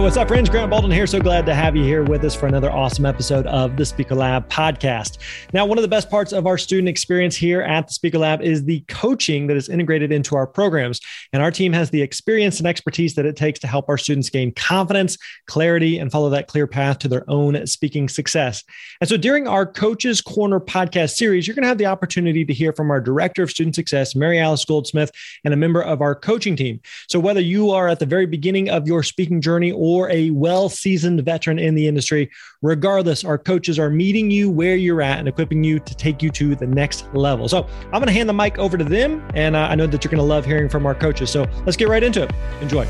What's up, friends? Grant Baldwin here. So glad to have you here with us for another awesome episode of the Speaker Lab podcast. Now, one of the best parts of our student experience here at the Speaker Lab is the coaching that is integrated into our programs. And our team has the experience and expertise that it takes to help our students gain confidence, clarity, and follow that clear path to their own speaking success. And so during our Coaches Corner podcast series, you're going to have the opportunity to hear from our Director of Student Success, Maryalice Goldsmith, and a member of our coaching team. So whether you are at the very beginning of your speaking journey or a well seasoned veteran in the industry. Regardless, our coaches are meeting you where you're at and equipping you to take you to the next level. So I'm going to hand the mic over to them. And uh, I know that you're going to love hearing from our coaches. So let's get right into it. Enjoy.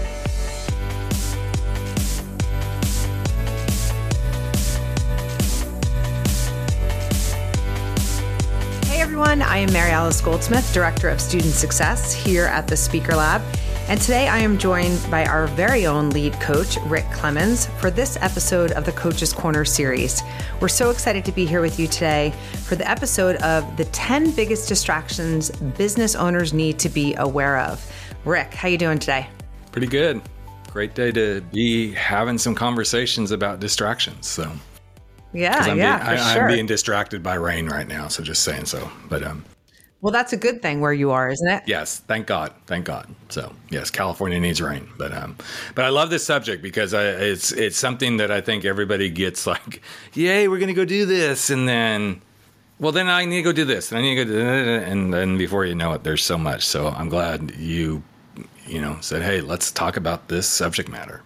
Hey everyone, I am Maryalice Goldsmith, Director of Student Success here at the Speaker Lab. And today I am joined by our very own lead coach, Rick Clemons, for this episode of the Coach's Corner series. We're so excited to be here with you today for the episode of the 10 biggest distractions business owners need to be aware of. Rick, how you doing today? Pretty good. Great day to be having some conversations about distractions. So yeah, I'm yeah, being, for I, sure. I'm being distracted by rain right now. So just saying so. But um, well, that's a good thing where you are, isn't it? Yes, thank God, thank God. So yes, California needs rain, but um, but I love this subject because I, it's it's something that I think everybody gets like, yay, we're gonna go do this, and then, well, then I need to go do this, and I need to go do that, and then before you know it, there's so much. So I'm glad you, you know, said, hey, let's talk about this subject matter.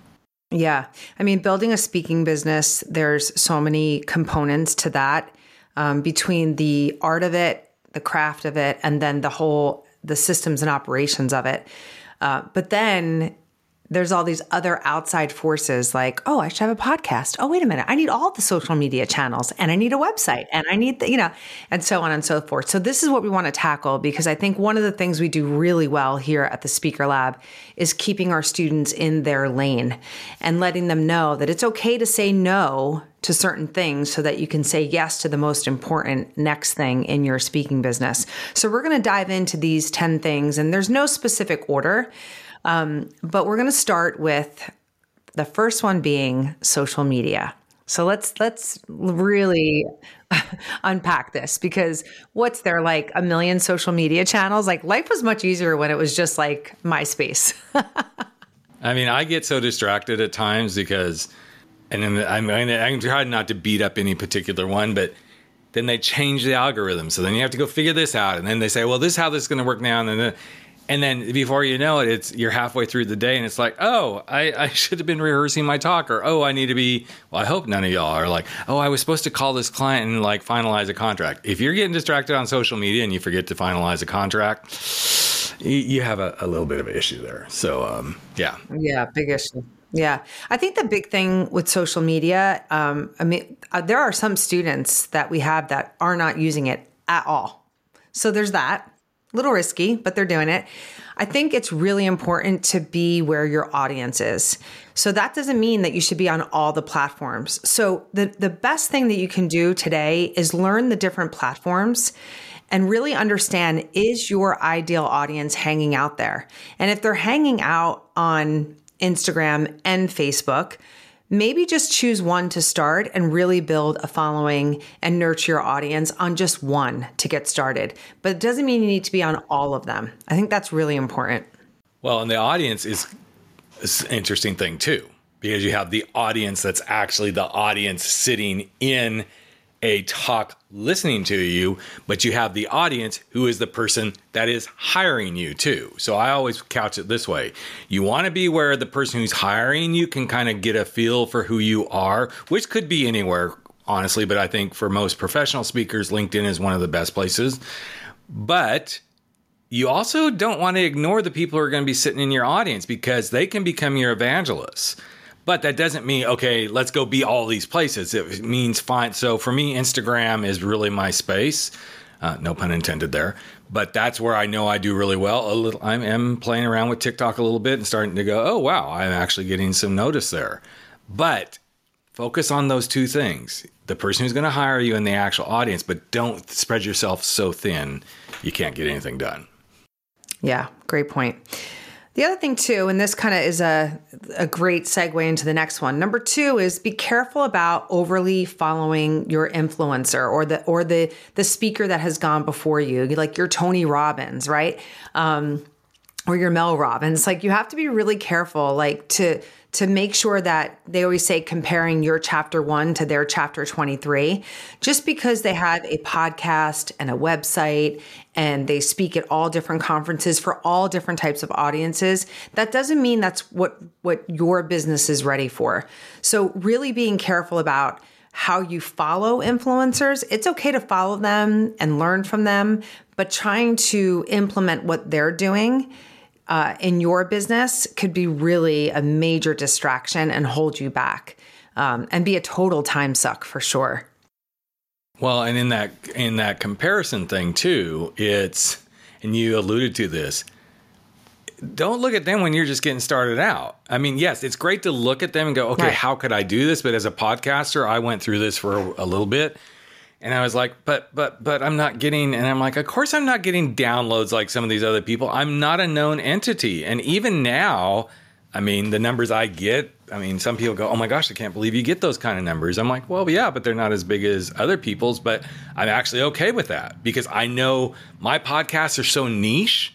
Yeah. I mean, building a speaking business, there's so many components to that um, between the art of it, the craft of it, and then the whole, the systems and operations of it. Uh, but then there's all these other outside forces like, oh, I should have a podcast. Oh, wait a minute. I need all the social media channels and I need a website and I need the, you know, and so on and so forth. So this is what we want to tackle because I think one of the things we do really well here at the Speaker Lab is keeping our students in their lane and letting them know that it's okay to say no to certain things so that you can say yes to the most important next thing in your speaking business. So we're going to dive into these 10 things and there's no specific order. Um, but we're going to start with the first one being social media. So let's let's really unpack this because what's there like a million social media channels? Like life was much easier when it was just like MySpace. I mean, I get so distracted at times because, and then I'm I'm trying not to beat up any particular one, but then they change the algorithm, so then you have to go figure this out, and then they say, well, this is how this is going to work now, and then. And then before you know it, it's you're halfway through the day, and it's like, oh, I, I should have been rehearsing my talk, or oh, I need to be. Well, I hope none of y'all are like, oh, I was supposed to call this client and like finalize a contract. If you're getting distracted on social media and you forget to finalize a contract, you, you have a, a, little bit of an issue there. So, um, yeah, yeah, big issue. Yeah, I think the big thing with social media, um, I mean, uh, there are some students that we have that are not using it at all. So there's that little risky, but they're doing it. I think it's really important to be where your audience is. So that doesn't mean that you should be on all the platforms. So the the best thing that you can do today is learn the different platforms and really understand is your ideal audience hanging out there? And if they're hanging out on Instagram and Facebook, maybe just choose one to start and really build a following and nurture your audience on just one to get started. But it doesn't mean you need to be on all of them. I think that's really important. Well, and the audience is, is an interesting thing too, because you have the audience that's actually the audience sitting in a talk listening to you, but you have the audience who is the person that is hiring you too. So I always couch it this way. You want to be where the person who's hiring you can kind of get a feel for who you are, which could be anywhere, honestly, but I think for most professional speakers, LinkedIn is one of the best places. But you also don't want to ignore the people who are going to be sitting in your audience because they can become your evangelists. But that doesn't mean, okay, let's go be all these places. It means fine. So for me, Instagram is really my space. Uh, no pun intended there. But that's where I know I do really well. A little, I am playing around with TikTok a little bit and starting to go, oh, wow, I'm actually getting some notice there. But focus on those two things the person who's going to hire you and the actual audience, but don't spread yourself so thin you can't get anything done. Yeah, great point. The other thing too, and this kind of is a a great segue into the next one. Number two is be careful about overly following your influencer or the or the the speaker that has gone before you, like your Tony Robbins, right? Um, or your Mel Robbins. Like you have to be really careful, like to to make sure that they always say comparing your chapter one to their chapter 23. Just because they have a podcast and a website and they speak at all different conferences for all different types of audiences, that doesn't mean that's what, what your business is ready for. So, really being careful about how you follow influencers. It's okay to follow them and learn from them, but trying to implement what they're doing uh, in your business could be really a major distraction and hold you back um, and be a total time suck for sure. Well, and in that in that comparison thing too, it's and you alluded to this. Don't look at them when you're just getting started out. I mean, yes, it's great to look at them and go, okay, right. how could I do this? But as a podcaster, I went through this for a, a little bit and I was like, but, but, but I'm not getting, and I'm like, of course I'm not getting downloads like some of these other people. I'm not a known entity. And even now, I mean, the numbers I get, I mean, some people go, oh my gosh, I can't believe you get those kind of numbers. I'm like, well, yeah, but they're not as big as other people's, but I'm actually okay with that because I know my podcasts are so niche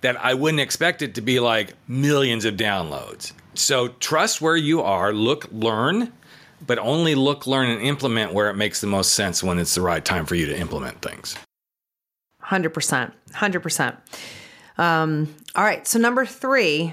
that I wouldn't expect it to be like millions of downloads. So trust where you are, look, learn, but only look, learn, and implement where it makes the most sense when it's the right time for you to implement things. 100%. 100%. Um, all right. So, number three,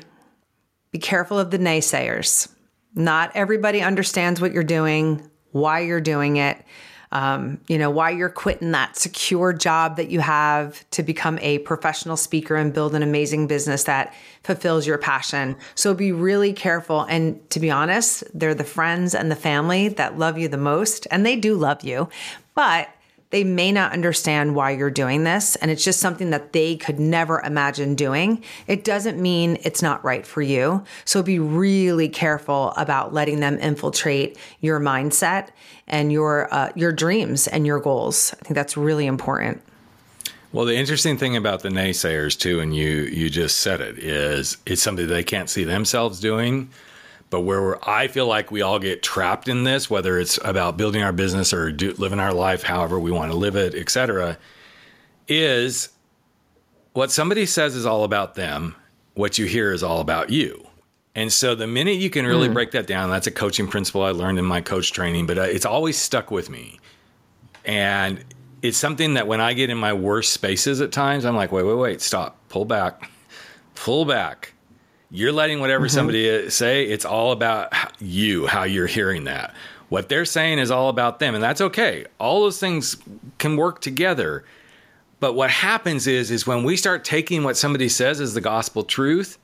be careful of the naysayers. Not everybody understands what you're doing, why you're doing it um, you know, why you're quitting that secure job that you have to become a professional speaker and build an amazing business that fulfills your passion. So be really careful. And to be honest, they're the friends and the family that love you the most, and they do love you. But they may not understand why you're doing this and it's just something that they could never imagine doing. It doesn't mean it's not right for you. So be really careful about letting them infiltrate your mindset and your uh, your dreams and your goals. I think that's really important. Well, the interesting thing about the naysayers too, and you you just said it, is it's something they can't see themselves doing but where I feel like we all get trapped in this, whether it's about building our business or do, living our life however we want to live it, etc., is what somebody says is all about them. What you hear is all about you. And so the minute you can really mm. break that down, that's a coaching principle I learned in my coach training, but uh, it's always stuck with me. And it's something that when I get in my worst spaces at times, I'm like, wait, wait, wait, stop, pull back, pull back you're letting whatever mm-hmm. somebody say, it's all about you, how you're hearing that. What they're saying is all about them, and that's okay. All those things can work together. But what happens is is when we start taking what somebody says as the gospel truth,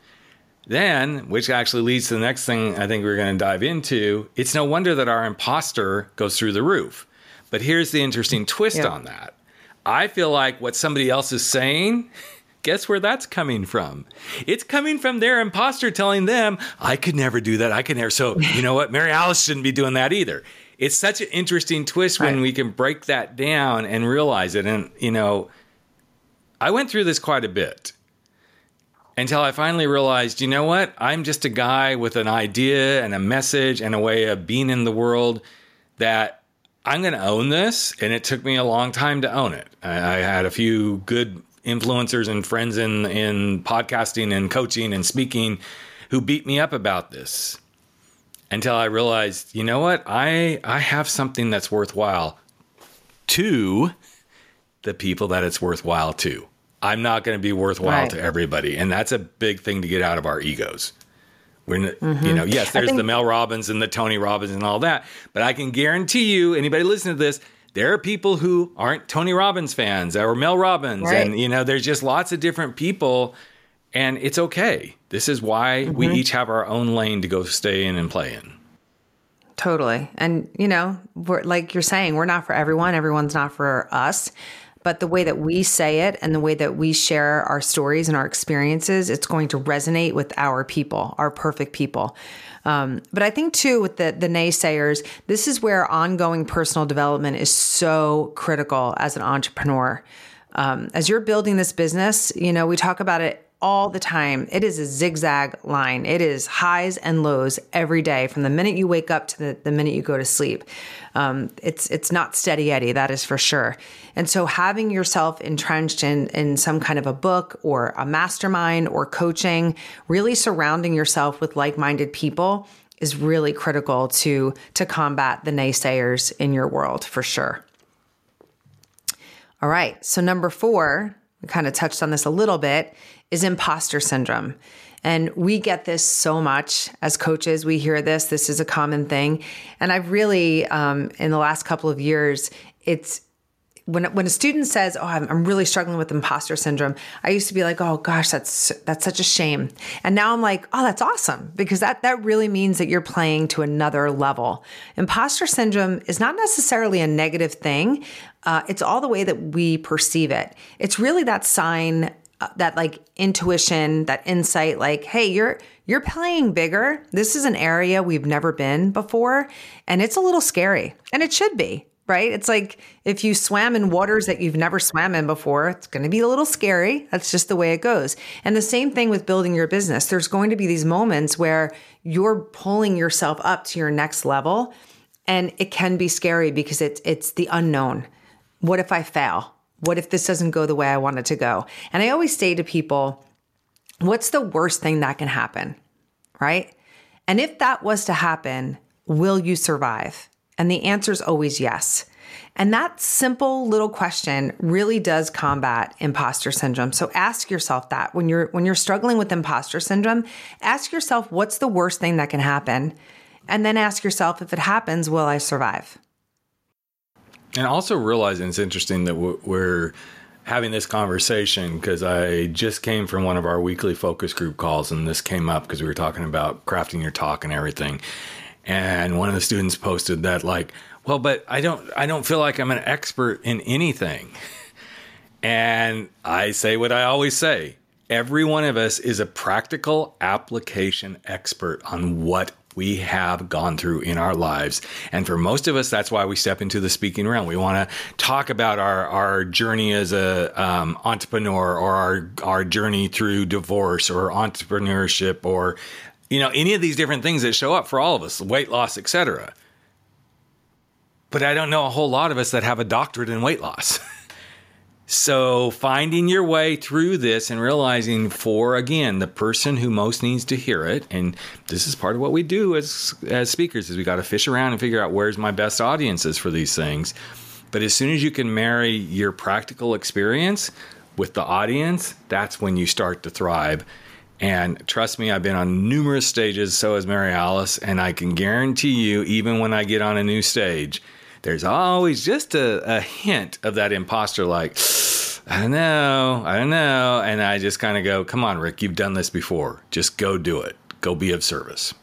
then, which actually leads to the next thing I think we're going to dive into, it's no wonder that our imposter goes through the roof. But here's the interesting twist yeah. on that. I feel like what somebody else is saying guess where that's coming from? It's coming from their imposter telling them, I could never do that. I could never. So, you know what? Maryalice shouldn't be doing that either. It's such an interesting twist when we can break that down and realize it. And, you know, I went through this quite a bit until I finally realized, you know what? I'm just a guy with an idea and a message and a way of being in the world that I'm going to own this. And it took me a long time to own it. I, I had a few good influencers and friends in in podcasting and coaching and speaking who beat me up about this until I realized, you know what? I I have something that's worthwhile to the people that it's worthwhile to. I'm not going to be worthwhile Right. to everybody. And that's a big thing to get out of our egos. We're, Mm-hmm. you know, yes, there's think- the Mel Robbins and the Tony Robbins and all that, but I can guarantee you, anybody listening to this, there are people who aren't Tony Robbins fans or Mel Robbins, Right. and you know, there's just lots of different people, and it's okay. This is why we Mm-hmm. each have our own lane to go stay in and play in. Totally. And, you know, we're, like you're saying, we're not for everyone. Everyone's not for us. But the way that we say it and the way that we share our stories and our experiences, it's going to resonate with our people, our perfect people. Um, but I think too, with the the naysayers, this is where ongoing personal development is so critical as an entrepreneur. Um, as you're building this business, you know, we talk about it all the time. It is a zigzag line. It is highs and lows every day from the minute you wake up to the, the minute you go to sleep. Um, it's it's not steady Eddie, that is for sure. And so having yourself entrenched in in some kind of a book or a mastermind or coaching, really surrounding yourself with like-minded people is really critical to to combat the naysayers in your world for sure. All right. So, number four, we kind of touched on this a little bit, is imposter syndrome. And we get this so much as coaches. We hear this, this is a common thing. And I've really, um, in the last couple of years, it's when when a student says, "Oh, I'm, I'm really struggling with imposter syndrome," I used to be like, "Oh gosh, that's that's such a shame," and now I'm like, "Oh, that's awesome," because that that really means that you're playing to another level. Imposter syndrome is not necessarily a negative thing; uh, it's all the way that we perceive it. It's really that sign, Uh, that like intuition, that insight, like, "Hey, you're." You're playing bigger. This is an area we've never been before, and it's a little scary, and it should be right? It's like if you swam in waters that you've never swam in before, it's going to be a little scary. That's just the way it goes. And the same thing with building your business. There's going to be these moments where you're pulling yourself up to your next level and it can be scary because it's it's the unknown. What if I fail? What if this doesn't go the way I want it to go? And I always say to people, what's the worst thing that can happen? Right? And if that was to happen, will you survive? And the answer is always yes. And that simple little question really does combat imposter syndrome. So ask yourself that when you're when you're struggling with imposter syndrome, ask yourself what's the worst thing that can happen? And then ask yourself if it happens, will I survive? And also realizing it's interesting that we're- having this conversation because I just came from one of our weekly focus group calls, and this came up because we were talking about crafting your talk and everything. And one of the students posted that, like, well, but I don't, I don't feel like I'm an expert in anything. And I say what I always say every one of us is a practical application expert on what we have gone through in our lives. And for most of us, that's why we step into the speaking realm. We want to talk about our, our journey as a um, entrepreneur or our, our journey through divorce or entrepreneurship or, you know, any of these different things that show up for all of us, weight loss, etc. But I don't know a whole lot of us that have a doctorate in weight loss. So, finding your way through this and realizing for again the person who most needs to hear it, and this is part of what we do as as speakers is we got to fish around and figure out where's my best audiences for these things. But as soon as you can marry your practical experience with the audience, that's when you start to thrive. And trust me, I've been on numerous stages, so has Maryalice, and I can guarantee you, even when I get on a new stage, there's always just a, a hint of that imposter like, I don't know, I don't know. And I just kind of go, come on, Rick, you've done this before. Just go do it. Go be of service.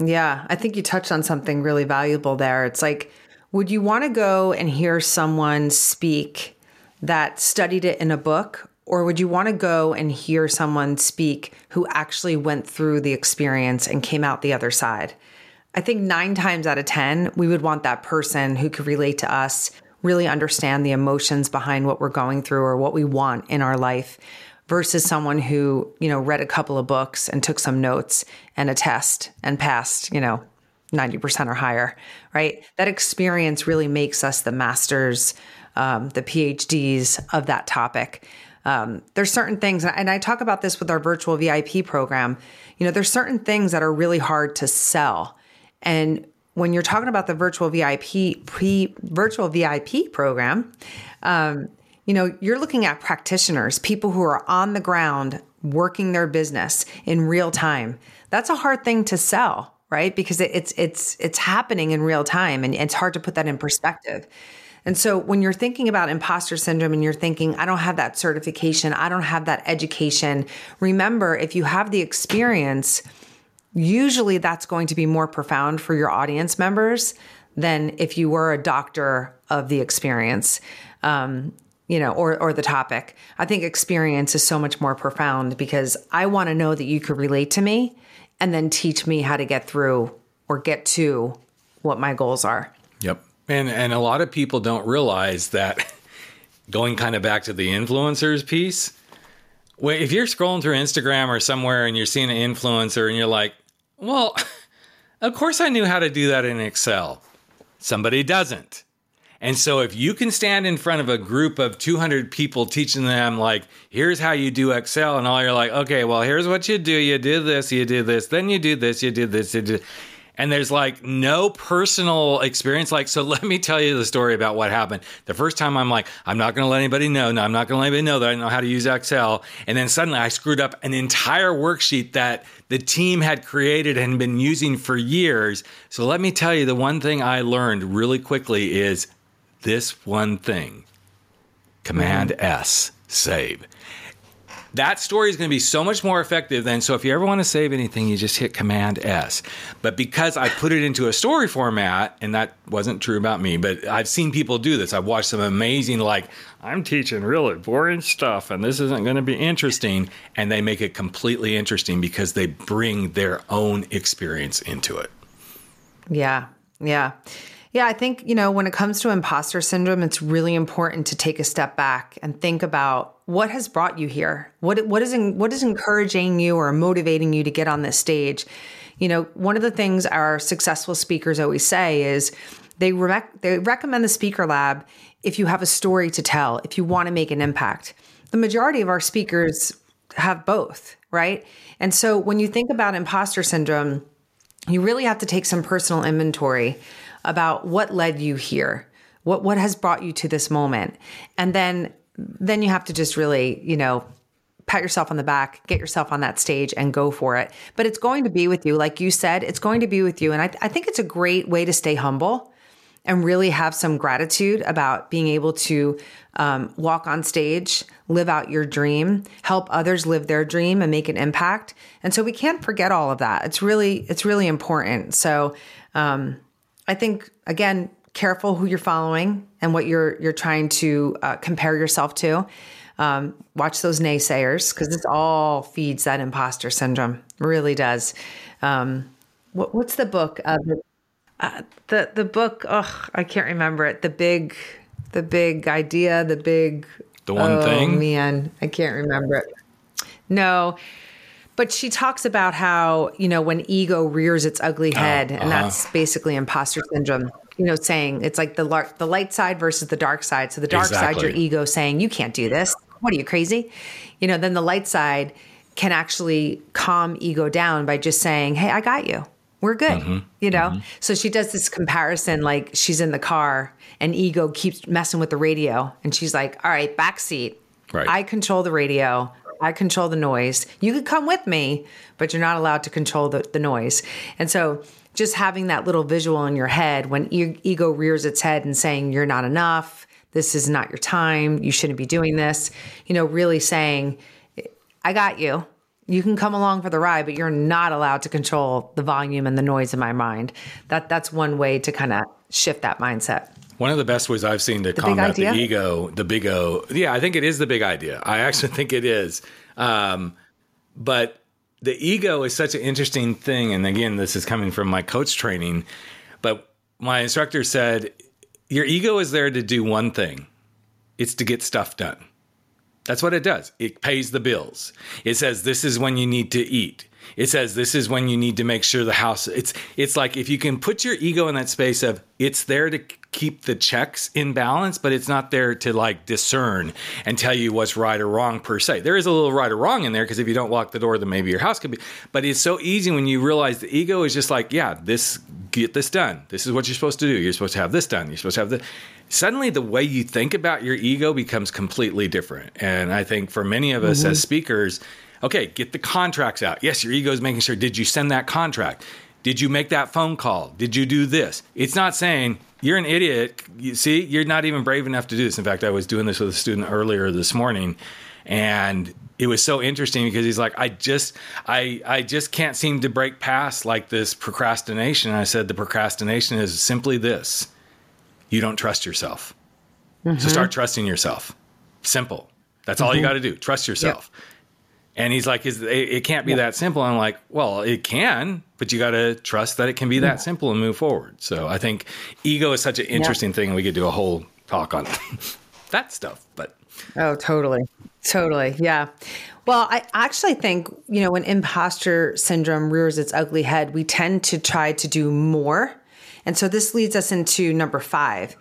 Yeah, I think you touched on something really valuable there. It's like, would you want to go and hear someone speak that studied it in a book? Or would you want to go and hear someone speak who actually went through the experience and came out the other side? I think nine times out of 10, we would want that person who could relate to us, really understand the emotions behind what we're going through or what we want in our life versus someone who, you know, read a couple of books and took some notes and a test and passed, you know, 90% or higher, right? That experience really makes us the masters, um, the PhDs of that topic. Um, there's certain things, and I talk about this with our virtual VIP program. You know, there's certain things that are really hard to sell. And when you're talking about the virtual VIP pre virtual VIP program, um, you know, you're looking at practitioners, people who are on the ground working their business in real time. That's a hard thing to sell, right? Because it's it's it's happening in real time and it's hard to put that in perspective. And so when you're thinking about imposter syndrome and you're thinking, I don't have that certification, I don't have that education, remember if you have the experience, usually that's going to be more profound for your audience members than if you were a doctor of the experience. Um, you know, or or the topic. I think experience is so much more profound because I want to know that you could relate to me and then teach me how to get through or get to what my goals are. Yep. And and a lot of people don't realize that going kind of back to the influencers piece, if you're scrolling through Instagram or somewhere and you're seeing an influencer and you're like, "Well, of course I knew how to do that in Excel." Somebody doesn't. And so if you can stand in front of a group of 200 people teaching them like, here's how you do Excel and all you're like, okay, well, here's what you do. You do this, you do this, then you do this, you do this, you did and there's like no personal experience. Like, so let me tell you the story about what happened. The first time I'm like, I'm not going to let anybody know. No, I'm not going to let anybody know that I know how to use Excel. And then suddenly I screwed up an entire worksheet that the team had created and been using for years. So let me tell you the one thing I learned really quickly is this one thing Command S, save. That story is going to be so much more effective than so if you ever want to save anything, you just hit Command S. But because I put it into a story format, and that wasn't true about me, but I've seen people do this. I've watched some amazing, like, I'm teaching really boring stuff, and this isn't going to be interesting. And they make it completely interesting because they bring their own experience into it. Yeah. Yeah. Yeah, I think, you know, when it comes to imposter syndrome, it's really important to take a step back and think about what has brought you here. What what is what is encouraging you or motivating you to get on this stage? You know, one of the things our successful speakers always say is they rec- they recommend the speaker lab if you have a story to tell, if you want to make an impact. The majority of our speakers have both, right? And so when you think about imposter syndrome, you really have to take some personal inventory about what led you here. What what has brought you to this moment? And then then you have to just really, you know, pat yourself on the back, get yourself on that stage and go for it. But it's going to be with you. Like you said, it's going to be with you. And I, I think it's a great way to stay humble and really have some gratitude about being able to um, walk on stage, live out your dream, help others live their dream and make an impact. And so we can't forget all of that. It's really, it's really important. So, um, I think again, careful who you're following and what you're you're trying to uh, compare yourself to. Um, watch those naysayers because this all feeds that imposter syndrome. Really does. Um, what, what's the book? Uh, the, uh, the the book. Oh, I can't remember it. The big, the big idea. The big. The one oh, thing. Man, I can't remember it. No, but she talks about how, you know, when ego rears its ugly oh, head, oh, uh-huh. and that's basically imposter syndrome, you know, saying it's like the, the light side versus the dark side. So the dark exactly. side, your ego saying, you can't do this. What are you crazy? You know, then the light side can actually calm ego down by just saying, hey, I got you. We're good. Mm-hmm. You know? Mm-hmm. So she does this comparison like she's in the car and ego keeps messing with the radio. And she's like, all right, back seat. Right. I control the radio. I control the noise. You could come with me, but you're not allowed to control the, the noise. And so just having that little visual in your head when e- ego rears its head and saying, you're not enough, this is not your time, you shouldn't be doing this, you know, really saying, I got you. You can come along for the ride, but you're not allowed to control the volume and the noise in my mind. That that's one way to kind of shift that mindset. One of the best ways I've seen to the combat the ego, the big O. Yeah, I think it is the big idea. I actually think it is. Um, but the ego is such an interesting thing. And again, this is coming from my coach training. But my instructor said, Your ego is there to do one thing it's to get stuff done. That's what it does. It pays the bills. It says, This is when you need to eat. It says this is when you need to make sure the house it's it's like if you can put your ego in that space of it's there to keep the checks in balance, but it's not there to like discern and tell you what's right or wrong per se. There is a little right or wrong in there because if you don't lock the door, then maybe your house could be. But it's so easy when you realize the ego is just like, yeah, this get this done. This is what you're supposed to do. You're supposed to have this done. You're supposed to have the. Suddenly, the way you think about your ego becomes completely different. And I think for many of us mm-hmm. as speakers, okay, get the contracts out. Yes, your ego is making sure. Did you send that contract? Did you make that phone call? Did you do this? It's not saying you're an idiot. You see, you're not even brave enough to do this. In fact, I was doing this with a student earlier this morning, and it was so interesting because he's like, I just, I, I just can't seem to break past like this procrastination. And I said, the procrastination is simply this: you don't trust yourself. Mm-hmm. So start trusting yourself. Simple. That's mm-hmm. all you mm-hmm. got to do. Trust yourself. Yep. And he's like, it, it, can't be yep. that simple. I'm like, well, it can, but you got to trust that it can be that simple and move forward. So I think ego is such an interesting yep. thing. We could do a whole talk on that stuff, but. Oh, totally. Totally. Yeah. Well, I actually think, you know, when imposter syndrome rears its ugly head, we tend to try to do more. And so this leads us into number five.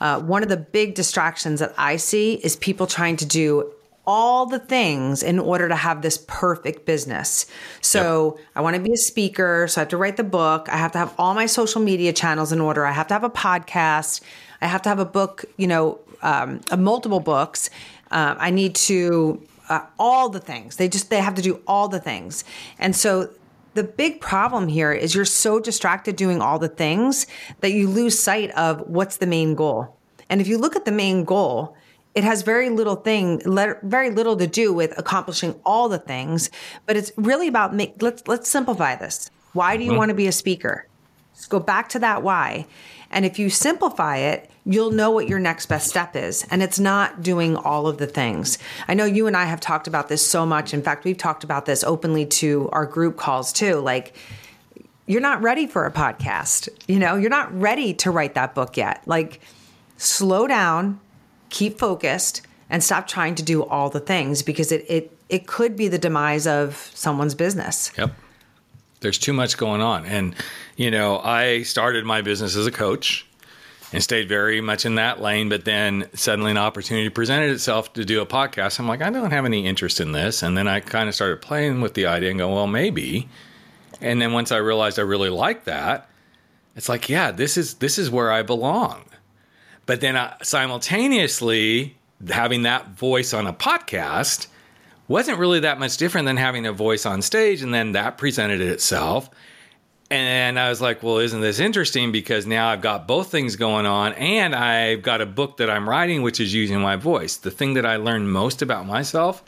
Uh, one of the big distractions that I see is people trying to do all the things in order to have this perfect business. So yep. I want to be a speaker. So I have to write the book. I have to have all my social media channels in order. I have to have a podcast. I have to have a book, you know, um, multiple books. Uh, I need to uh, all the things. They just they have to do all the things, and so the big problem here is you're so distracted doing all the things that you lose sight of what's the main goal. And if you look at the main goal, it has very little thing very little to do with accomplishing all the things but it's really about make let's let's simplify this why do you mm-hmm. want to be a speaker let's go back to that why and if you simplify it, you'll know what your next best step is. And it's not doing all of the things. I know you and I have talked about this so much. In fact, we've talked about this openly to our group calls too. Like, you're not ready for a podcast. You know, you're not ready to write that book yet. Like, slow down, keep focused, and stop trying to do all the things because it it it could be the demise of someone's business. Yep. There's too much going on. And you know, I started my business as a coach and stayed very much in that lane. But then suddenly an opportunity presented itself to do a podcast. I'm like, I don't have any interest in this. And then I kind of started playing with the idea and go, well, maybe. And then once I realized I really like that, it's like, yeah, this is this is where I belong. But then I, simultaneously having that voice on a podcast wasn't really that much different than having a voice on stage and then that presented itself and I was like, well, isn't this interesting? Because now I've got both things going on, and I've got a book that I'm writing, which is using my voice. The thing that I learned most about myself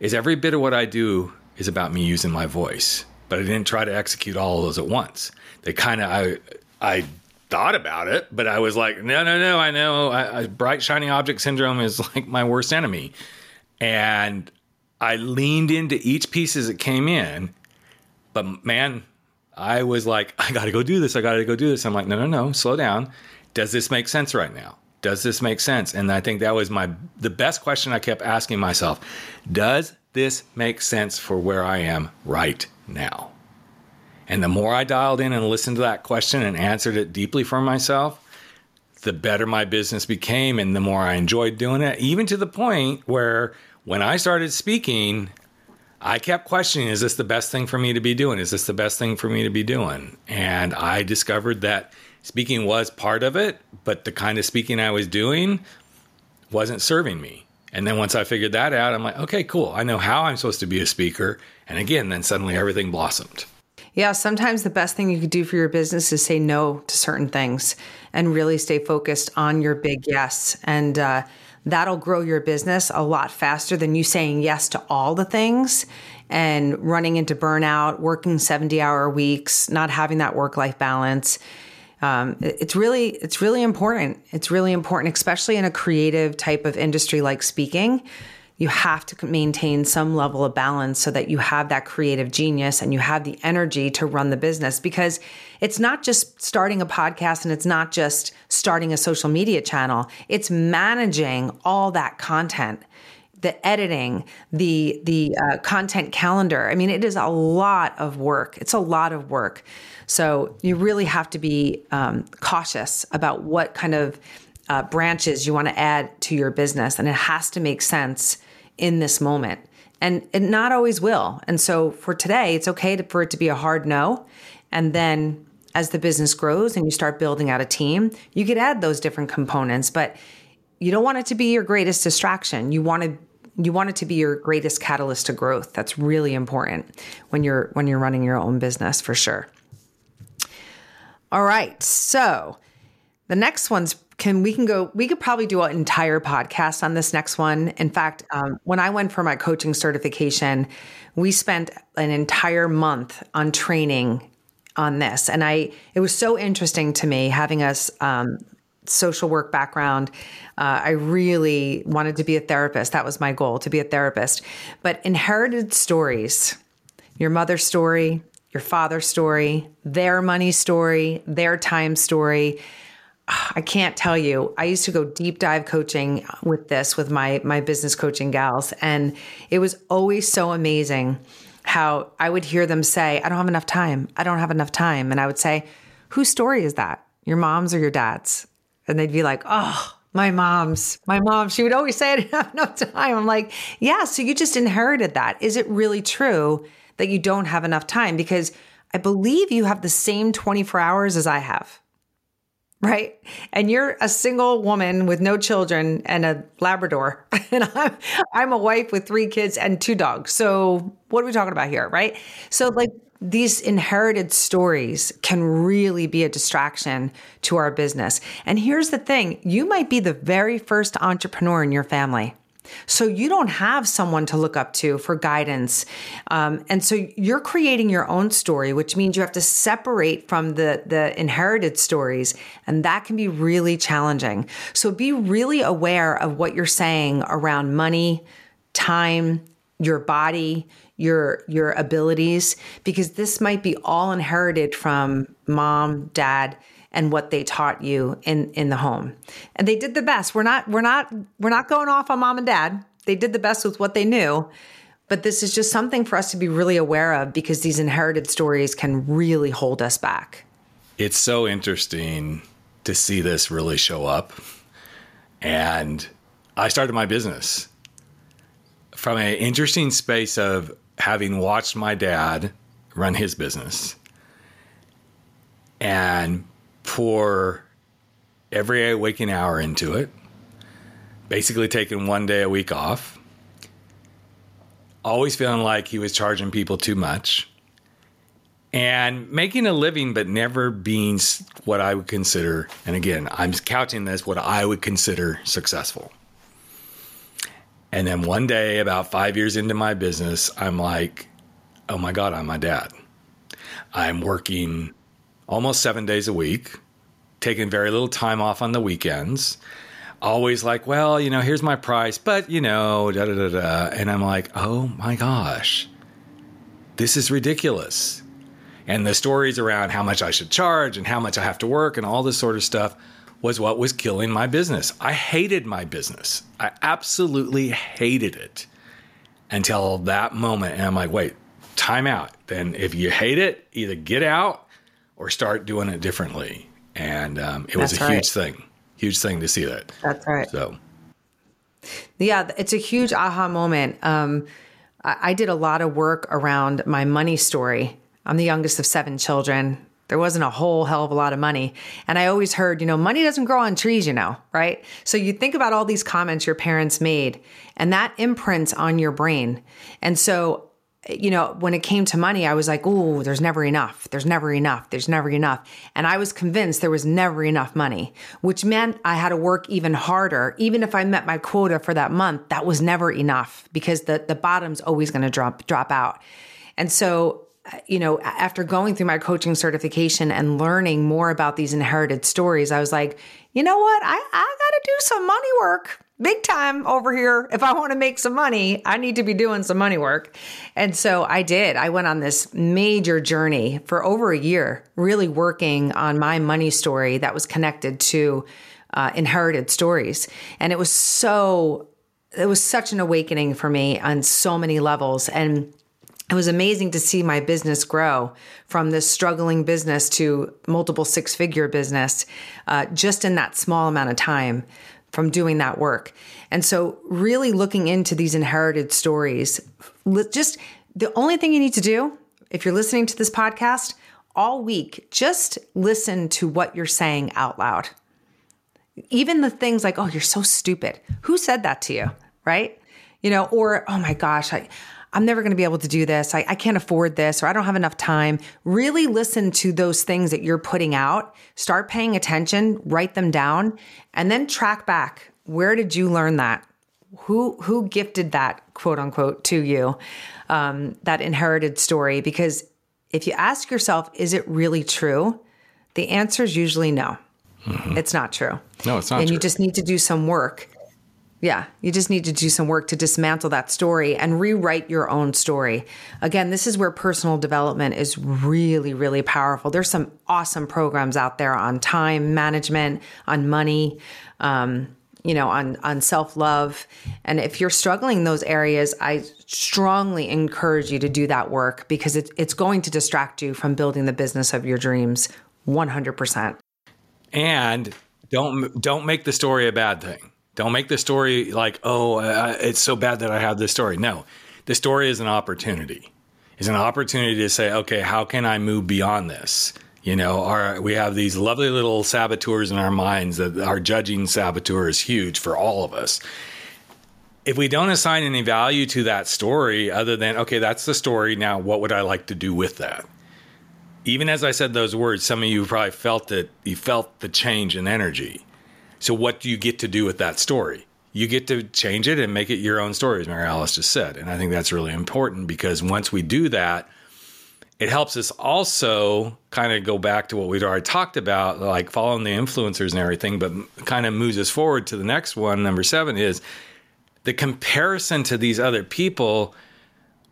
is every bit of what I do is about me using my voice. But I didn't try to execute all of those at once. They kind of, I, I thought about it, but I was like, no, no, no, I know. I, I, bright, shiny object syndrome is like my worst enemy. And I leaned into each piece as it came in. But man, I was like, I got to go do this. I got to go do this. I'm like, no, no, no, slow down. Does this make sense right now? Does this make sense? And I think that was my the best question I kept asking myself. Does this make sense for where I am right now? And the more I dialed in and listened to that question and answered it deeply for myself, the better my business became and the more I enjoyed doing it, even to the point where when I started speaking, I kept questioning, is this the best thing for me to be doing? Is this the best thing for me to be doing? And I discovered that speaking was part of it, but the kind of speaking I was doing wasn't serving me. And then once I figured that out, I'm like, okay, cool. I know how I'm supposed to be a speaker. And again, then suddenly everything blossomed. Yeah, sometimes the best thing you could do for your business is say no to certain things and really stay focused on your big yes. And, uh, that'll grow your business a lot faster than you saying yes to all the things and running into burnout, working 70 hour weeks, not having that work life balance. Um, it's really it's really important. It's really important, especially in a creative type of industry like speaking you have to maintain some level of balance so that you have that creative genius and you have the energy to run the business because it's not just starting a podcast and it's not just starting a social media channel. It's managing all that content the editing the the uh, content calendar. I mean it is a lot of work. It's a lot of work. So you really have to be um, cautious about what kind of uh, branches you want to add to your business and it has to make sense in this moment and it not always will and so for today it's okay to, for it to be a hard no and then as the business grows and you start building out a team, you could add those different components, but you don't want it to be your greatest distraction. You want to you want it to be your greatest catalyst to growth. That's really important when you're when you're running your own business for sure. All right. So, the next one's can we can go we could probably do an entire podcast on this next one. In fact um, when i went for my coaching certification we spent an entire month on training on this. And i it was so interesting to me having us um, social work background. Uh, i really wanted to be a therapist. That was my goal to be a therapist. But inherited stories your mother's story your father's story their money story their time story I can't tell you. I used to go deep dive coaching with this with my my business coaching gals and it was always so amazing how I would hear them say, "I don't have enough time. I don't have enough time." And I would say, "Whose story is that? Your mom's or your dad's?" And they'd be like, "Oh, my mom's. My mom, she would always say I didn't have enough time." I'm like, "Yeah, so you just inherited that. Is it really true that you don't have enough time because I believe you have the same 24 hours as I have." Right? And you're a single woman with no children and a Labrador, and I'm I'm a wife with three kids and two dogs. So what are we talking about here, right? So like these inherited stories can really be a distraction to our business. And here's the thing, you might be the very first entrepreneur in your family. So you don't have someone to look up to for guidance. Um, and so you're creating your own story, which means you have to separate from the, the inherited stories. And that can be really challenging. So be really aware of what you're saying around money, time, your body, your your abilities because this might be all inherited from mom, dad, and what they taught you in in the home. And they did the best. We're not we're not we're not going off on mom and dad. They did the best with what they knew. But this is just something for us to be really aware of because these inherited stories can really hold us back. It's so interesting to see this really show up. And I started my business from an interesting space of having watched my dad run his business and pour every waking hour into it, basically taking one day a week off, always feeling like he was charging people too much, and making a living, but never being what I would consider, and again, I'm couching this, what I would consider successful. And then one day, about five years into my business, I'm like, oh my God, I'm my dad. I'm working almost seven days a week, taking very little time off on the weekends. Always like, well, you know, here's my price, but you know, da da da da. And I'm like, oh my gosh, this is ridiculous. And the stories around how much I should charge and how much I have to work and all this sort of stuff was what was killing my business. I hated my business. I absolutely hated it until that moment. And I'm like, wait, time out. Then if you hate it, either get out or start doing it differently. And um, it was a right. huge thing, huge thing to see that. That's right. So, yeah, it's a huge aha moment. Um, I, I did a lot of work around my money story. I'm the youngest of seven children. There wasn't a whole hell of a lot of money. And I always heard, you know, money doesn't grow on trees, you know, right? So you think about all these comments your parents made, and that imprints on your brain. And so you know, when it came to money, I was like, oh, there's never enough. There's never enough. There's never enough. And I was convinced there was never enough money, which meant I had to work even harder. Even if I met my quota for that month, that was never enough because the, the bottom's always going to drop, drop out. And so, uh, you know, after going through my coaching certification and learning more about these inherited stories, I was like, you know what? I, I got to do some money work big time over here. If I want to make some money, I need to be doing some money work. And so I did. I went on this major journey for over a year, really working on my money story that was connected to uh, inherited stories. And it was so, it was such an awakening for me on so many levels. And it was amazing to see my business grow from this struggling business to multiple six figure business uh, just in that small amount of time from doing that work. And so, really looking into these inherited stories, just the only thing you need to do if you're listening to this podcast, all week, just listen to what you're saying out loud. Even the things like, oh, you're so stupid. Who said that to you? Right? You know, or, oh my gosh, I, I'm never going to be able to do this. I, I can't afford this, or I don't have enough time. Really listen to those things that you're putting out. Start paying attention, write them down, and then track back. Where did you learn that? Who who gifted that quote unquote to you? Um, that inherited story? Because if you ask yourself, is it really true? The answer is usually no. Mm-hmm. It's not true. No, it's not. And true. you just need to do some work yeah, you just need to do some work to dismantle that story and rewrite your own story. Again, this is where personal development is really, really powerful. There's some awesome programs out there on time management, on money, um, you know, on on self love. And if you're struggling in those areas, I strongly encourage you to do that work because it, it's going to distract you from building the business of your dreams 100%. And don't don't make the story a bad thing don't make the story like, oh, it's so bad that I have this story. No, the story is an opportunity. It's an opportunity to say, okay, how can I move beyond this? You know, our, we have these lovely little saboteurs in our minds that our judging saboteur is huge for all of us. If we don't assign any value to that story other than, okay, that's the story. Now, what would I like to do with that? Even as I said those words, some of you probably felt it. You felt the change in energy so, what do you get to do with that story? You get to change it and make it your own story, as Maryalice just said. And I think that's really important because once we do that, it helps us also kind of go back to what we'd already talked about, like following the influencers and everything, but kind of moves us forward to the next one. Number seven is the comparison to these other people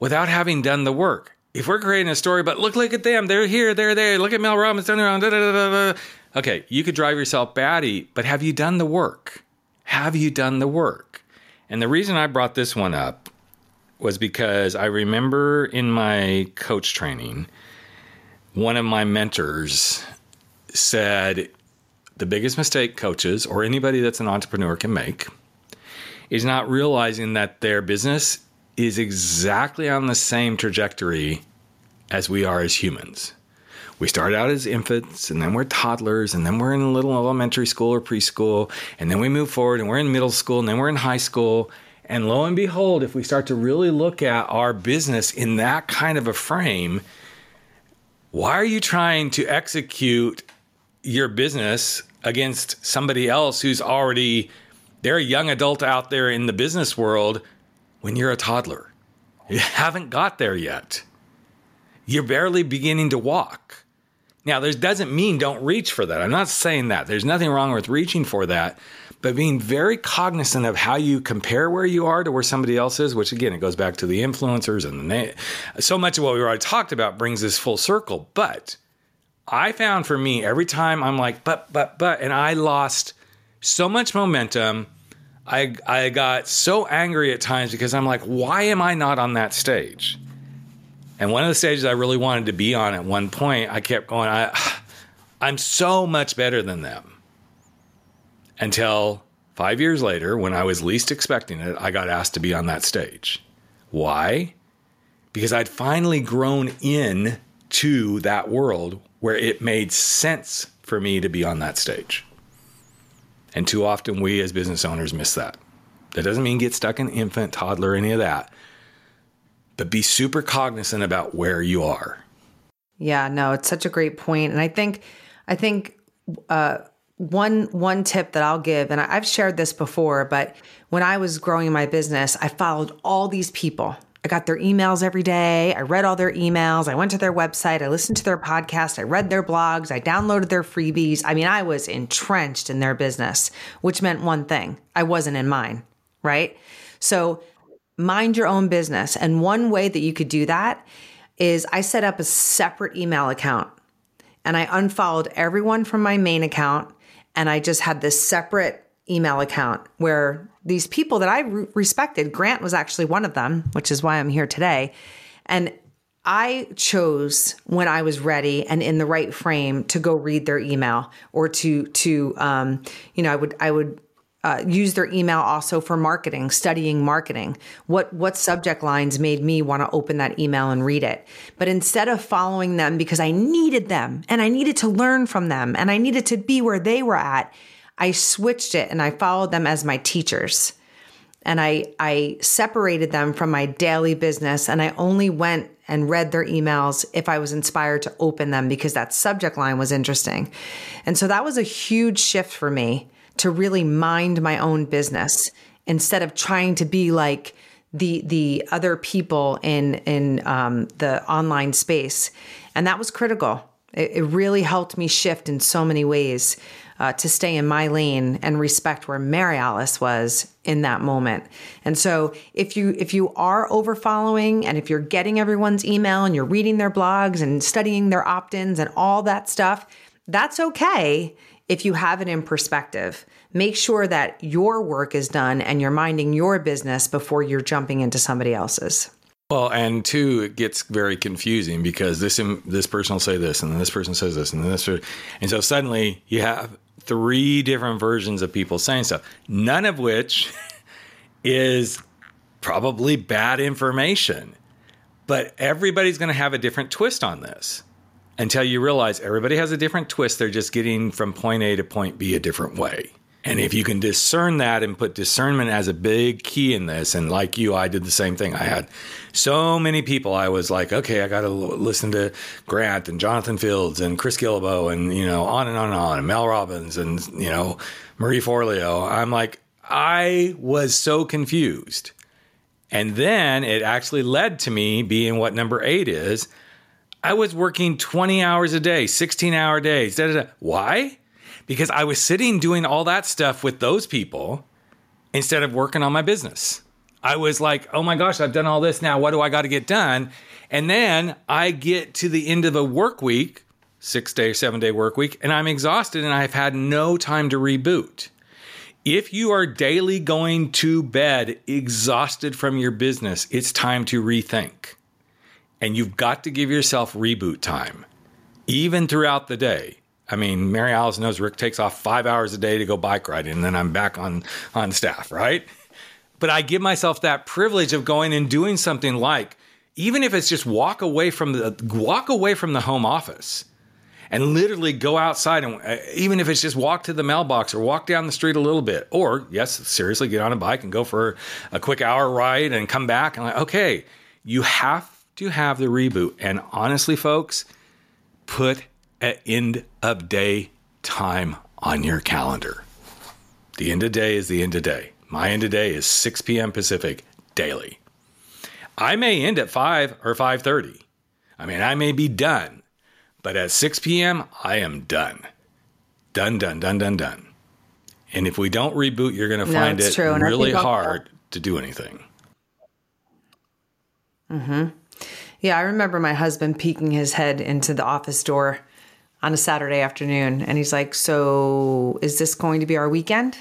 without having done the work. If we're creating a story, but look, look at them, they're here, they're there, look at Mel Robbins, da, da, da, Okay, you could drive yourself batty, but have you done the work? Have you done the work? And the reason I brought this one up was because I remember in my coach training, one of my mentors said the biggest mistake coaches or anybody that's an entrepreneur can make is not realizing that their business is exactly on the same trajectory as we are as humans we start out as infants and then we're toddlers and then we're in a little elementary school or preschool and then we move forward and we're in middle school and then we're in high school. And lo and behold if we start to really look at our business in that kind of a frame why are you trying to execute your business against somebody else who's already they're a young adult out there in the business world when you're a toddler? You haven't got there yet. You're barely beginning to walk now, this doesn't mean don't reach for that. I'm not saying that. There's nothing wrong with reaching for that, but being very cognizant of how you compare where you are to where somebody else is, which again, it goes back to the influencers and the so much of what we already talked about brings this full circle. But I found for me, every time I'm like, but, but, but, and I lost so much momentum. I, I got so angry at times because I'm like, why am I not on that stage? And one of the stages I really wanted to be on at one point, I kept going, I, I'm so much better than them. Until five years later, when I was least expecting it, I got asked to be on that stage. Why? Because I'd finally grown in to that world where it made sense for me to be on that stage. And too often we as business owners miss that. That doesn't mean get stuck in infant, toddler, any of that but be super cognizant about where you are. Yeah, no, it's such a great point, and I think, I think, uh, one one tip that I'll give, and I've shared this before, but when I was growing my business, I followed all these people. I got their emails every day. I read all their emails. I went to their website. I listened to their podcast. I read their blogs. I downloaded their freebies. I mean, I was entrenched in their business, which meant one thing I wasn't in mine, right? So mind your own business. And one way that you could do that is I set up a separate email account and I unfollowed everyone from my main account and I just had this separate email account where these people that I re- respected, Grant was actually one of them, which is why I'm here today. And I chose when I was ready and in the right frame to go read their email or to to um, you know I would I would uh, use their email also for marketing, studying marketing. What what subject lines made me want to open that email and read it? But instead of following them because I needed them and I needed to learn from them and I needed to be where they were at, I switched it and I followed them as my teachers. And I I separated them from my daily business and I only went and read their emails if I was inspired to open them because that subject line was interesting. And so that was a huge shift for me to really mind my own business instead of trying to be like the the other people in in um, the online space, and that was critical. It, it, really helped me shift in so many ways uh, to stay in my lane and respect where Maryalice was in that moment. And so, if you if you are over following, and if you're getting everyone's email and you're reading their blogs and studying their opt ins and all that stuff, that's okay if you have it in perspective. Make sure that your work is done and you're minding your business before you're jumping into somebody else's. Well, and two, it gets very confusing because this this person will say this, and then this person says this, and then this, and so suddenly you have three different versions of people saying stuff, none of which is probably bad information, but everybody's going to have a different twist on this until you realize everybody has a different twist. They're just getting from point A to point B a different way. And if you can discern that and put discernment as a big key in this, and like you, I did the same thing. I had so many people. I was like, okay, I got to listen to Grant and Jonathan Fields and Chris Guillebeau and you know on and on and on, and Mel Robbins and you know Marie Forleo. I'm like, I was so confused, and then it actually led to me being what number eight is. I was working 20 hours a day, 16 hour days. Da, da, da. Why? Because I was sitting doing all that stuff with those people instead of working on my business. I was like, oh my gosh, I've done all this now. What do I got to get done? And then I get to the end of a work week, six day, seven day work week, and I'm exhausted and I've had no time to reboot. If you are daily going to bed exhausted from your business, it's time to rethink and you've got to give yourself reboot time, even throughout the day. I mean, Maryalice knows Rick takes off five hours a day to go bike riding, and then I'm back on on staff, right? But I give myself that privilege of going and doing something like, even if it's just walk away from the walk away from the home office, and literally go outside and uh, even if it's just walk to the mailbox or walk down the street a little bit, or yes, seriously, get on a bike and go for a quick hour ride and come back and like, okay, you have to have the reboot. And honestly, folks, put an end of day time on your calendar. The end of day is the end of day. My end of day is 6 p.m. Pacific daily. I may end at 5 or 5:30. I mean, I may be done, but at 6 p.m. I am done. Done, done, done, done, done. And if we don't reboot, you're going to find no, it true. really hard to do anything. Mhm. Yeah, I remember my husband peeking his head into the office door on a Saturday afternoon and he's like, So is this going to be our weekend?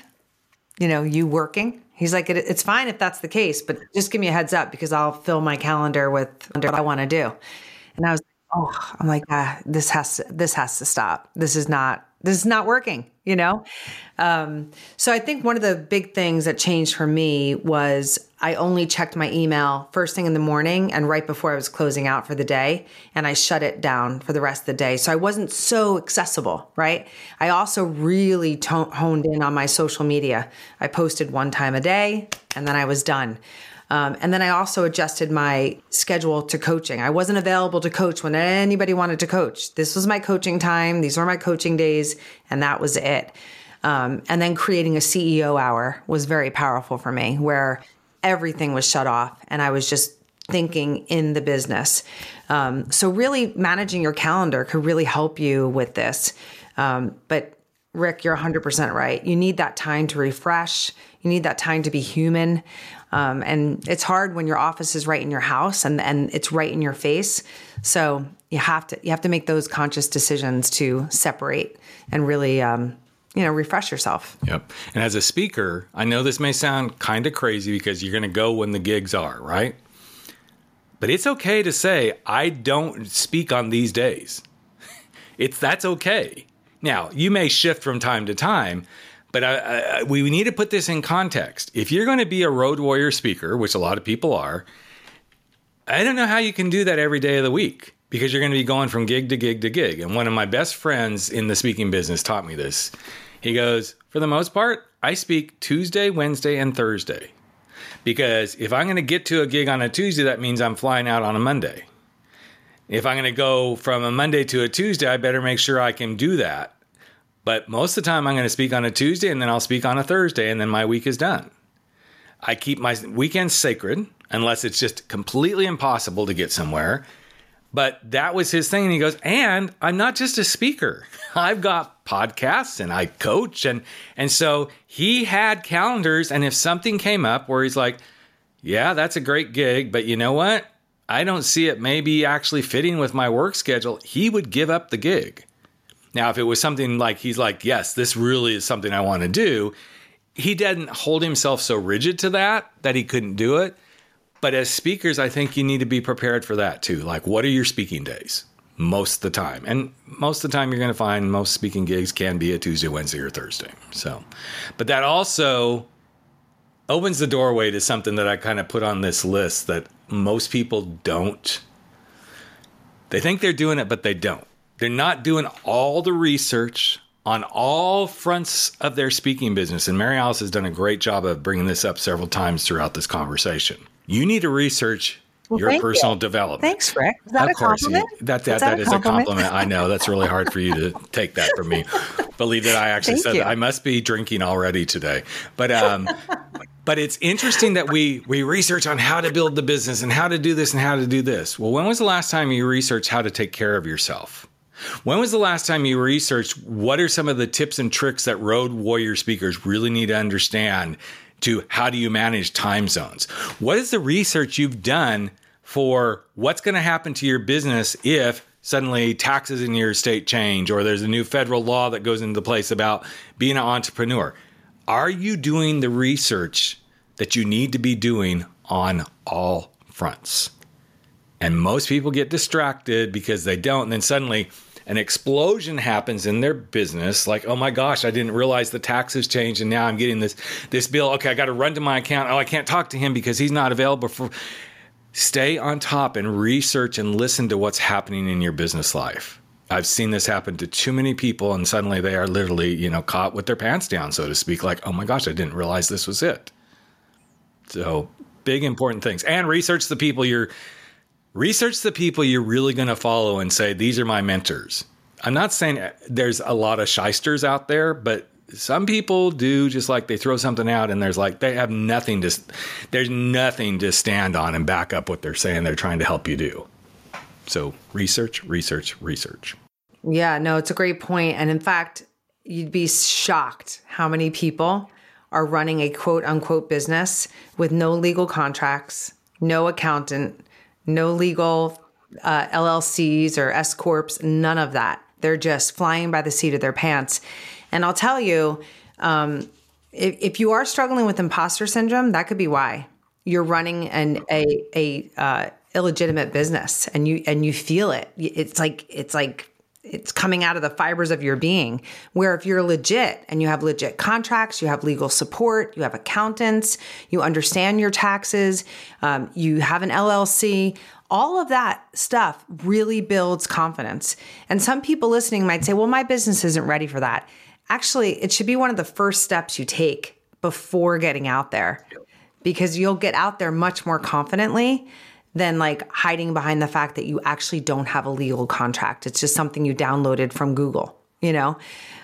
You know, you working? He's like, It's fine if that's the case, but just give me a heads up because I'll fill my calendar with what I want to do. And I was oh, I'm like, ah, this has to, this has to stop. This is not, this is not working, you know? Um, so I think one of the big things that changed for me was I only checked my email first thing in the morning and right before I was closing out for the day. And I shut it down for the rest of the day. So I wasn't so accessible, right? I also really to- honed in on my social media. I posted one time a day and then I was done. Um, and then I also adjusted my schedule to coaching. I wasn't available to coach when anybody wanted to coach. This was my coaching time. These were my coaching days, and that was it. Um, and then creating a CEO hour was very powerful for me, where everything was shut off and I was just thinking in the business. Um, so, really managing your calendar could really help you with this. Um, but Rick, you're 100% right. You need that time to refresh. You need that time to be human. Um, and it's hard when your office is right in your house and, and it's right in your face. So you have to you have to make those conscious decisions to separate and really um, you know refresh yourself. Yep. And as a speaker, I know this may sound kind of crazy because you're going to go when the gigs are, right? But it's okay to say I don't speak on these days. It's that's okay. Now, you may shift from time to time, But I, I, we need to put this in context. If you're going to be a road warrior speaker, which a lot of people are, I don't know how you can do that every day of the week because you're going to be going from gig to gig to gig. And one of my best friends in the speaking business taught me this. He goes, For the most part, I speak Tuesday, Wednesday, and Thursday. Because if I'm going to get to a gig on a Tuesday, that means I'm flying out on a Monday. If I'm going to go from a Monday to a Tuesday, I better make sure I can do that. But most of the time, I'm going to speak on a Tuesday and then I'll speak on a Thursday, and then my week is done. I keep my weekends sacred unless it's just completely impossible to get somewhere. But that was his thing. And he goes, and I'm not just a speaker. I've got podcasts and I coach. And, and so he had calendars. And if something came up where he's like, yeah, that's a great gig, but you know what? I don't see it maybe actually fitting with my work schedule. He would give up the gig. Now, if it was something like he's like, yes, this really is something I want to do, he didn't hold himself so rigid to that that he couldn't do it. But as speakers, I think you need to be prepared for that too. Like, what are your speaking days? Most of the time. And most of the time, you're going to find most speaking gigs can be a Tuesday, Wednesday, or Thursday. So, but that also opens the doorway to something that I kind of put on this list that most people don't. They think they're doing it, but they don't. They're not doing all the research on all fronts of their speaking business. And Maryalice has done a great job of bringing this up several times throughout this conversation. You need to research well, your personal you. development. Thanks, Rick. Is that of a course, compliment? You, that, that, that, that is a compliment. I know that's really hard for you to take that from me. Believe that I actually Thank said you. that. I must be drinking already today. But um, but it's interesting that we we research on how to build the business and how to do this and how to do this. Well, when was the last time you researched how to take care of yourself? When was the last time you researched what are some of the tips and tricks that road warrior speakers really need to understand to how do you manage time zones? What is the research you've done for what's going to happen to your business if suddenly taxes in your state change or there's a new federal law that goes into place about being an entrepreneur? Are you doing the research that you need to be doing on all fronts? And most people get distracted because they don't. And then suddenly an explosion happens in their business like oh my gosh i didn't realize the taxes changed and now i'm getting this this bill. Okay i got to run to my account. Oh i can't talk to him because he's not available for stay on top and research and listen to what's happening in your business life. I've seen this happen to too many people and suddenly they are literally you know caught with their pants down so to speak like oh my gosh i didn't realize this was it. So big important things. And research the people you're research the people you're really going to follow and say, these are my mentors. I'm not saying uh, there's a lot of shysters out there, but some people do just like they throw something out and there's like they have nothing to there's nothing to stand on and back up what they're saying they're trying to help you do. So research, research, research. Yeah, no, it's a great. And in fact, you'd be shocked how many people are running a quote unquote business with no legal contracts, no accountant, no legal uh, LLCs or S corps, none of that. They're just flying by the seat of their pants. And I'll tell you, um, if, if, you are struggling with imposter syndrome, that could be why you're running an a a uh, illegitimate business, and you and you feel it. It's like it's like it's coming out of the fibers of your being. Where if you're legit and you have legit contracts, you have legal support, you have accountants, you understand your taxes, um, you have an LLC, all of that stuff really builds confidence. And some people listening might say, well, my business isn't ready for that. Actually, it should be one of the first steps you take before getting out there because you'll get out there much more confidently than like hiding behind the fact that you actually don't have a legal contract. It's just something you downloaded from Google, you know?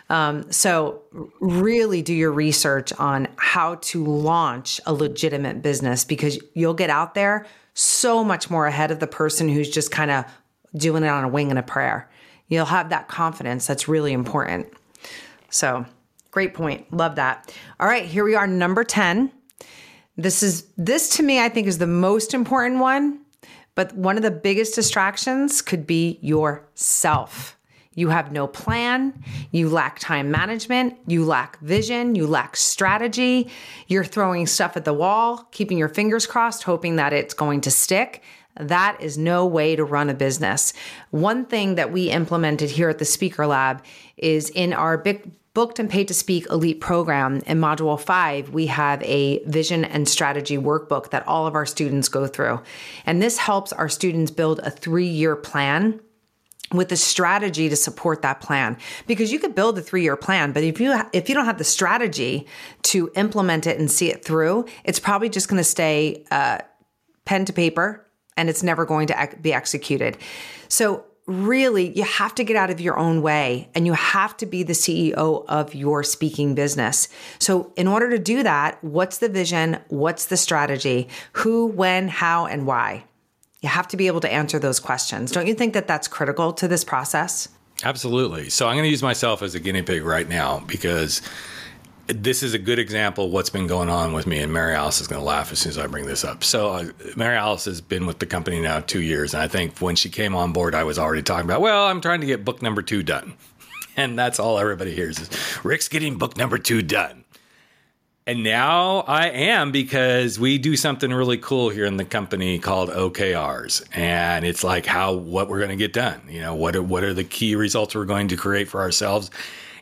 Um, so, really do your research on how to launch a legitimate business because you'll get out there so much more ahead of the person who's just kind of doing it on a wing and a prayer. You'll have that confidence that's really important. So, great point. Love that. All right, here we are, number 10. This is this to me I think is the most important one, but one of the biggest distractions could be yourself. You have no plan, you lack time management, you lack vision, you lack strategy. You're throwing stuff at the wall, keeping your fingers crossed hoping that it's going to stick. That is no way to run a business. One thing that we implemented here at the Speaker Lab is in our big booked and paid to speak elite program in module five, we have a vision and strategy workbook that all of our students go through. And this helps our students build a three year plan with the strategy to support that plan because you could build a 3-year plan but if you if you don't have the strategy to implement it and see it through it's probably just going to stay uh, pen to paper and it's never going to be executed so really you have to get out of your own way and you have to be the CEO of your speaking business. So in order to do that, what's the vision? What's the strategy? Who, when, how, and why? You have to be able to answer those questions. Don't you think that that's critical to this process? Absolutely. So I'm going to use myself as a guinea pig right now because this is a good example of what's been going on with me, and Maryalice is going to laugh as soon as I bring this up. So, uh, Maryalice has been with the company now two years, and I think when she came on board, I was already talking about, well, I'm trying to get book number two done, and that's all everybody hears is Rick's getting book number two done. And now I am because we do something really cool here in the company called OKRs. And it's like how what we're going to get done. You know, what are, what are the key results we're going to create for ourselves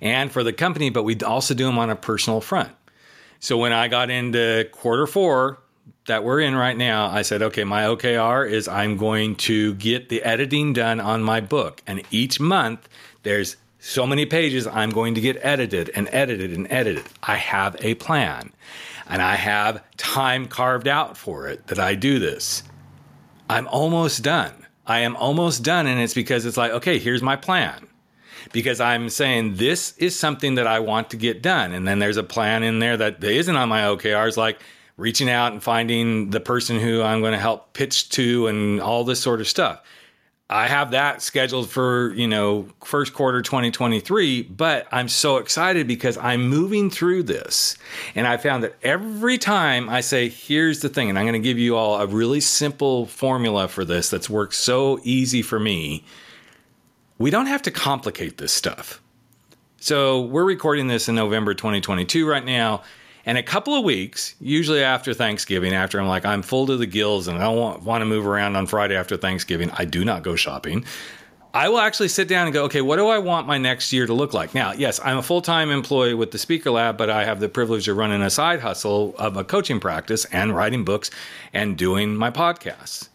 and for the company, but we also do them on a personal front. So when I got into quarter four that we're in right now, I said, okay, my OKR is I'm going to get the editing done on my book. And each month there's so many pages I'm going to get edited and edited and edited. I have a plan and I have time carved out for it that I do this. I'm almost done. I am almost done. And it's because it's like, okay, here's my plan because I'm saying this is something that I want to get done. And then there's a plan in there that isn't on my OKRs, like reaching out and finding the person who I'm going to help pitch to and all this sort of stuff. I have that scheduled for, you know, first quarter 2023, but I'm so excited because I'm moving through this. And I found that every time I say, here's the thing, and I'm going to give you all a really simple formula for this that's worked so easy for me we don't have to complicate this stuff. So we're recording this in November 2022 right now. And a couple of weeks, usually after Thanksgiving, after I'm like, I'm full to the gills and I don't want, want to move around on Friday after Thanksgiving, I do not go shopping. I will actually sit down and go, okay, what do I want my next year to look like? Now, yes, I'm a full time employee with the Speaker Lab, but I have the privilege of running a side hustle of a coaching practice and writing books and doing my podcasts.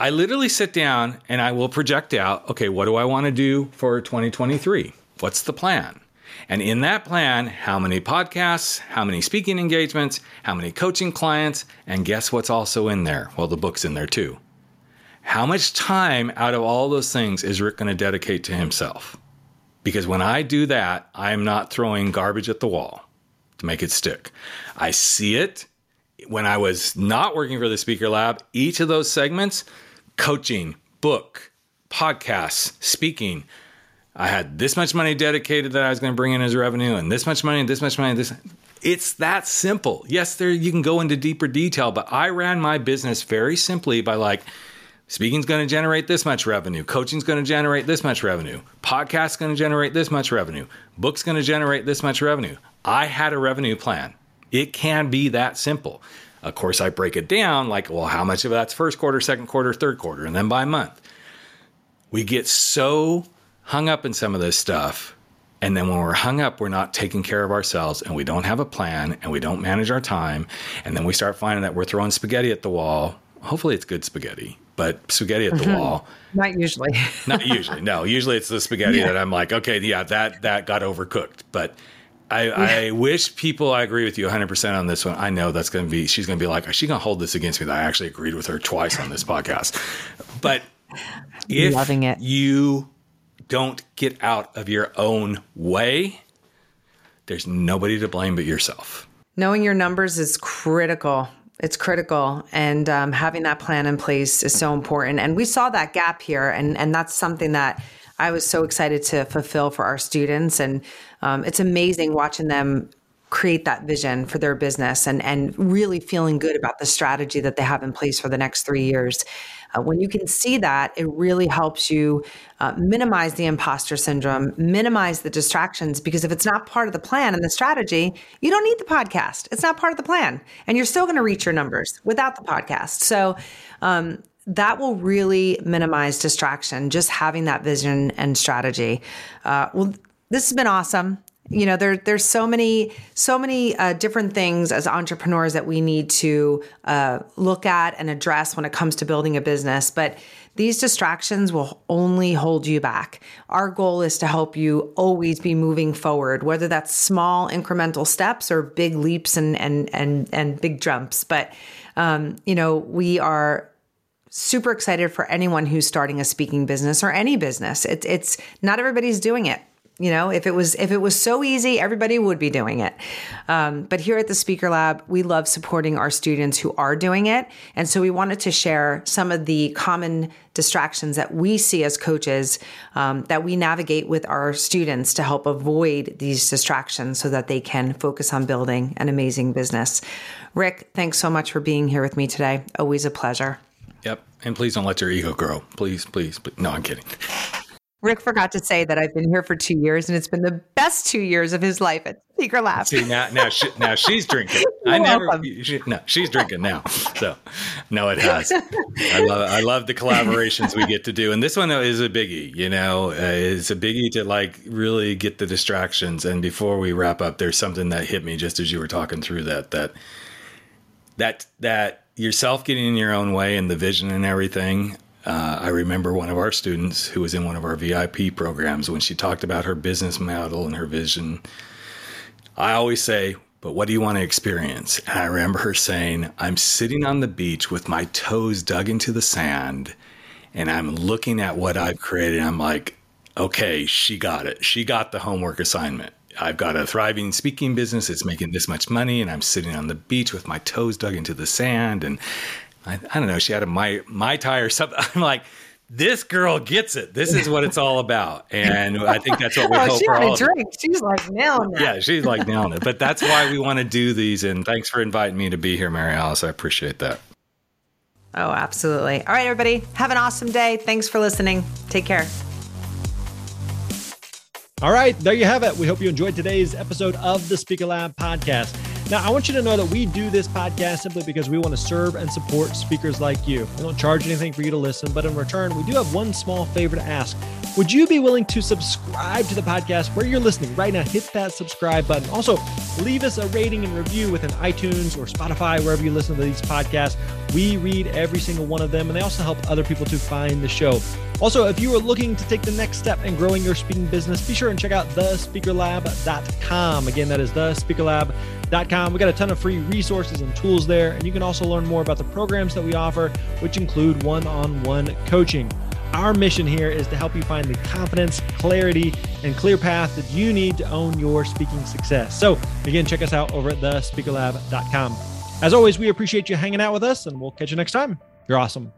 I literally sit down and I will project out okay, what do I want to do for 2023? What's the plan? And in that plan, how many podcasts, how many speaking engagements, how many coaching clients, and guess what's also in there? Well, the book's in there too. How much time out of all those things is Rick going to dedicate to himself? Because when I do that, I'm not throwing garbage at the wall to make it stick. I see it when I was not working for the Speaker Lab, each of those segments coaching, book, podcasts, speaking. I had this much money dedicated that I was going to bring in as revenue, and this much money, this much money, this. It's that simple. Yes, there you can go into deeper detail, but I ran my business very simply by like, speaking's going to generate this much revenue, coaching's going to generate this much revenue, podcast's going to generate this much revenue, book's going to generate this much revenue. I had a revenue plan. It can be that simple. Of course, I break it down like, well, how much of that's first quarter, second quarter, third quarter, and then by month. We get so hung up in some of this stuff. And then when we're hung up, we're not taking care of ourselves and we don't have a plan and we don't manage our time. And then we start finding that we're throwing spaghetti at the wall. Hopefully, it's good spaghetti, but spaghetti at the mm-hmm. wall. Not usually. not usually. No, usually it's the spaghetti yeah. that I'm like, okay, yeah, that that got overcooked. But I, I wish people, I agree with you 100% on this one. I know that's going to be, she's going to be like, is she going to hold this against me that I actually agreed with her twice on this podcast? But if Loving it. you don't get out of your own way, there's nobody to blame but yourself. Knowing your numbers is critical. It's critical, and um, having that plan in place is so important. And we saw that gap here, and and that's something that I was so excited to fulfill for our students. And um, it's amazing watching them create that vision for their business and, and really feeling good about the strategy that they have in place for the next three years. Uh, when you can see that, it really helps you uh, minimize the imposter syndrome, minimize the distractions, because if it's not part of the plan and the strategy, you don't need the podcast. It's not part of the plan. And you're still going to reach your numbers without the podcast. So, um, that will really minimize distraction, just having that vision and strategy. Uh, well, this has been awesome. you know there there's so many so many uh, different things as entrepreneurs that we need to uh, look at and address when it comes to building a business but these distractions will only hold you back our goal is to help you always be moving forward whether that's small incremental steps or big leaps and and and and big jumps but um, you know we are super excited for anyone who's starting a speaking business or any business it's it's not everybody's doing it you know, if it was if it was so easy, everybody would be doing it. Um, but here at the Speaker Lab, we love supporting our students who are doing it, and so we wanted to share some of the common distractions that we see as coaches um, that we navigate with our students to help avoid these distractions so that they can focus on building an amazing business. Rick, thanks so much for being here with me today. Always a pleasure. Yep, and please don't let your ego grow. Please, please, please. No, I'm kidding. Rick forgot to say that I've been here for two years, and it's been the best two years of his life at Speaker Lab. See now, now, she, now she's drinking. I never. She, no, she's drinking now. So, no, it has. I love. I love the collaborations we get to do, and this one is a biggie. You know, uh, it's a biggie to like really get the distractions. And before we wrap up, there's something that hit me just as you were talking through that. That that that yourself getting in your own way and the vision and everything uh, I remember one of our students who was in one of our VIP programs when she talked about her business model and her vision. I always say, but what do you want to experience? And I remember her saying, I'm sitting on the beach with my toes dug into the sand and I'm looking at what I've created. I'm like, okay, she got it. She got the homework assignment. I've got a thriving speaking business. It's making this much money, and I'm sitting on the beach with my toes dug into the sand. And I, I don't know, she had a my mai tai or something. I'm like, this girl gets it. This is what it's all about, and I think that's what we oh, hope she for had all. A drink. She's like nailing it. Yeah, she's like nailing it. But that's why we want to do these. And thanks for inviting me to be here, Maryalice. I appreciate that. Oh, absolutely. All right, everybody, have an awesome day. Thanks for listening. Take care. All right, there you have it. We hope you enjoyed today's episode of the Speaker Lab podcast. Now, I want you to know that we do this podcast simply because we want to serve and support speakers like you. We don't charge anything for you to listen, but in return, we do have one small favor to ask. Would you be willing to subscribe to the podcast where you're listening right now? Hit that subscribe button. Also, leave us a rating and review within iTunes or Spotify, wherever you listen to these podcasts. We read every single one of them, and they also help other people to find the show. Also, if you are looking to take the next step in growing your speaking business, be sure and check out thespeakerlab.com. Again, that is thespeakerlab.com. We got a ton of free resources and tools there, and you can also learn more about the programs that we offer, which include one on one coaching. Our mission here is to help you find the confidence, clarity, and clear path that you need to own your speaking success. So, again, check us out over at thespeakerlab.com. As always, we appreciate you hanging out with us, and we'll catch you next time. You're awesome.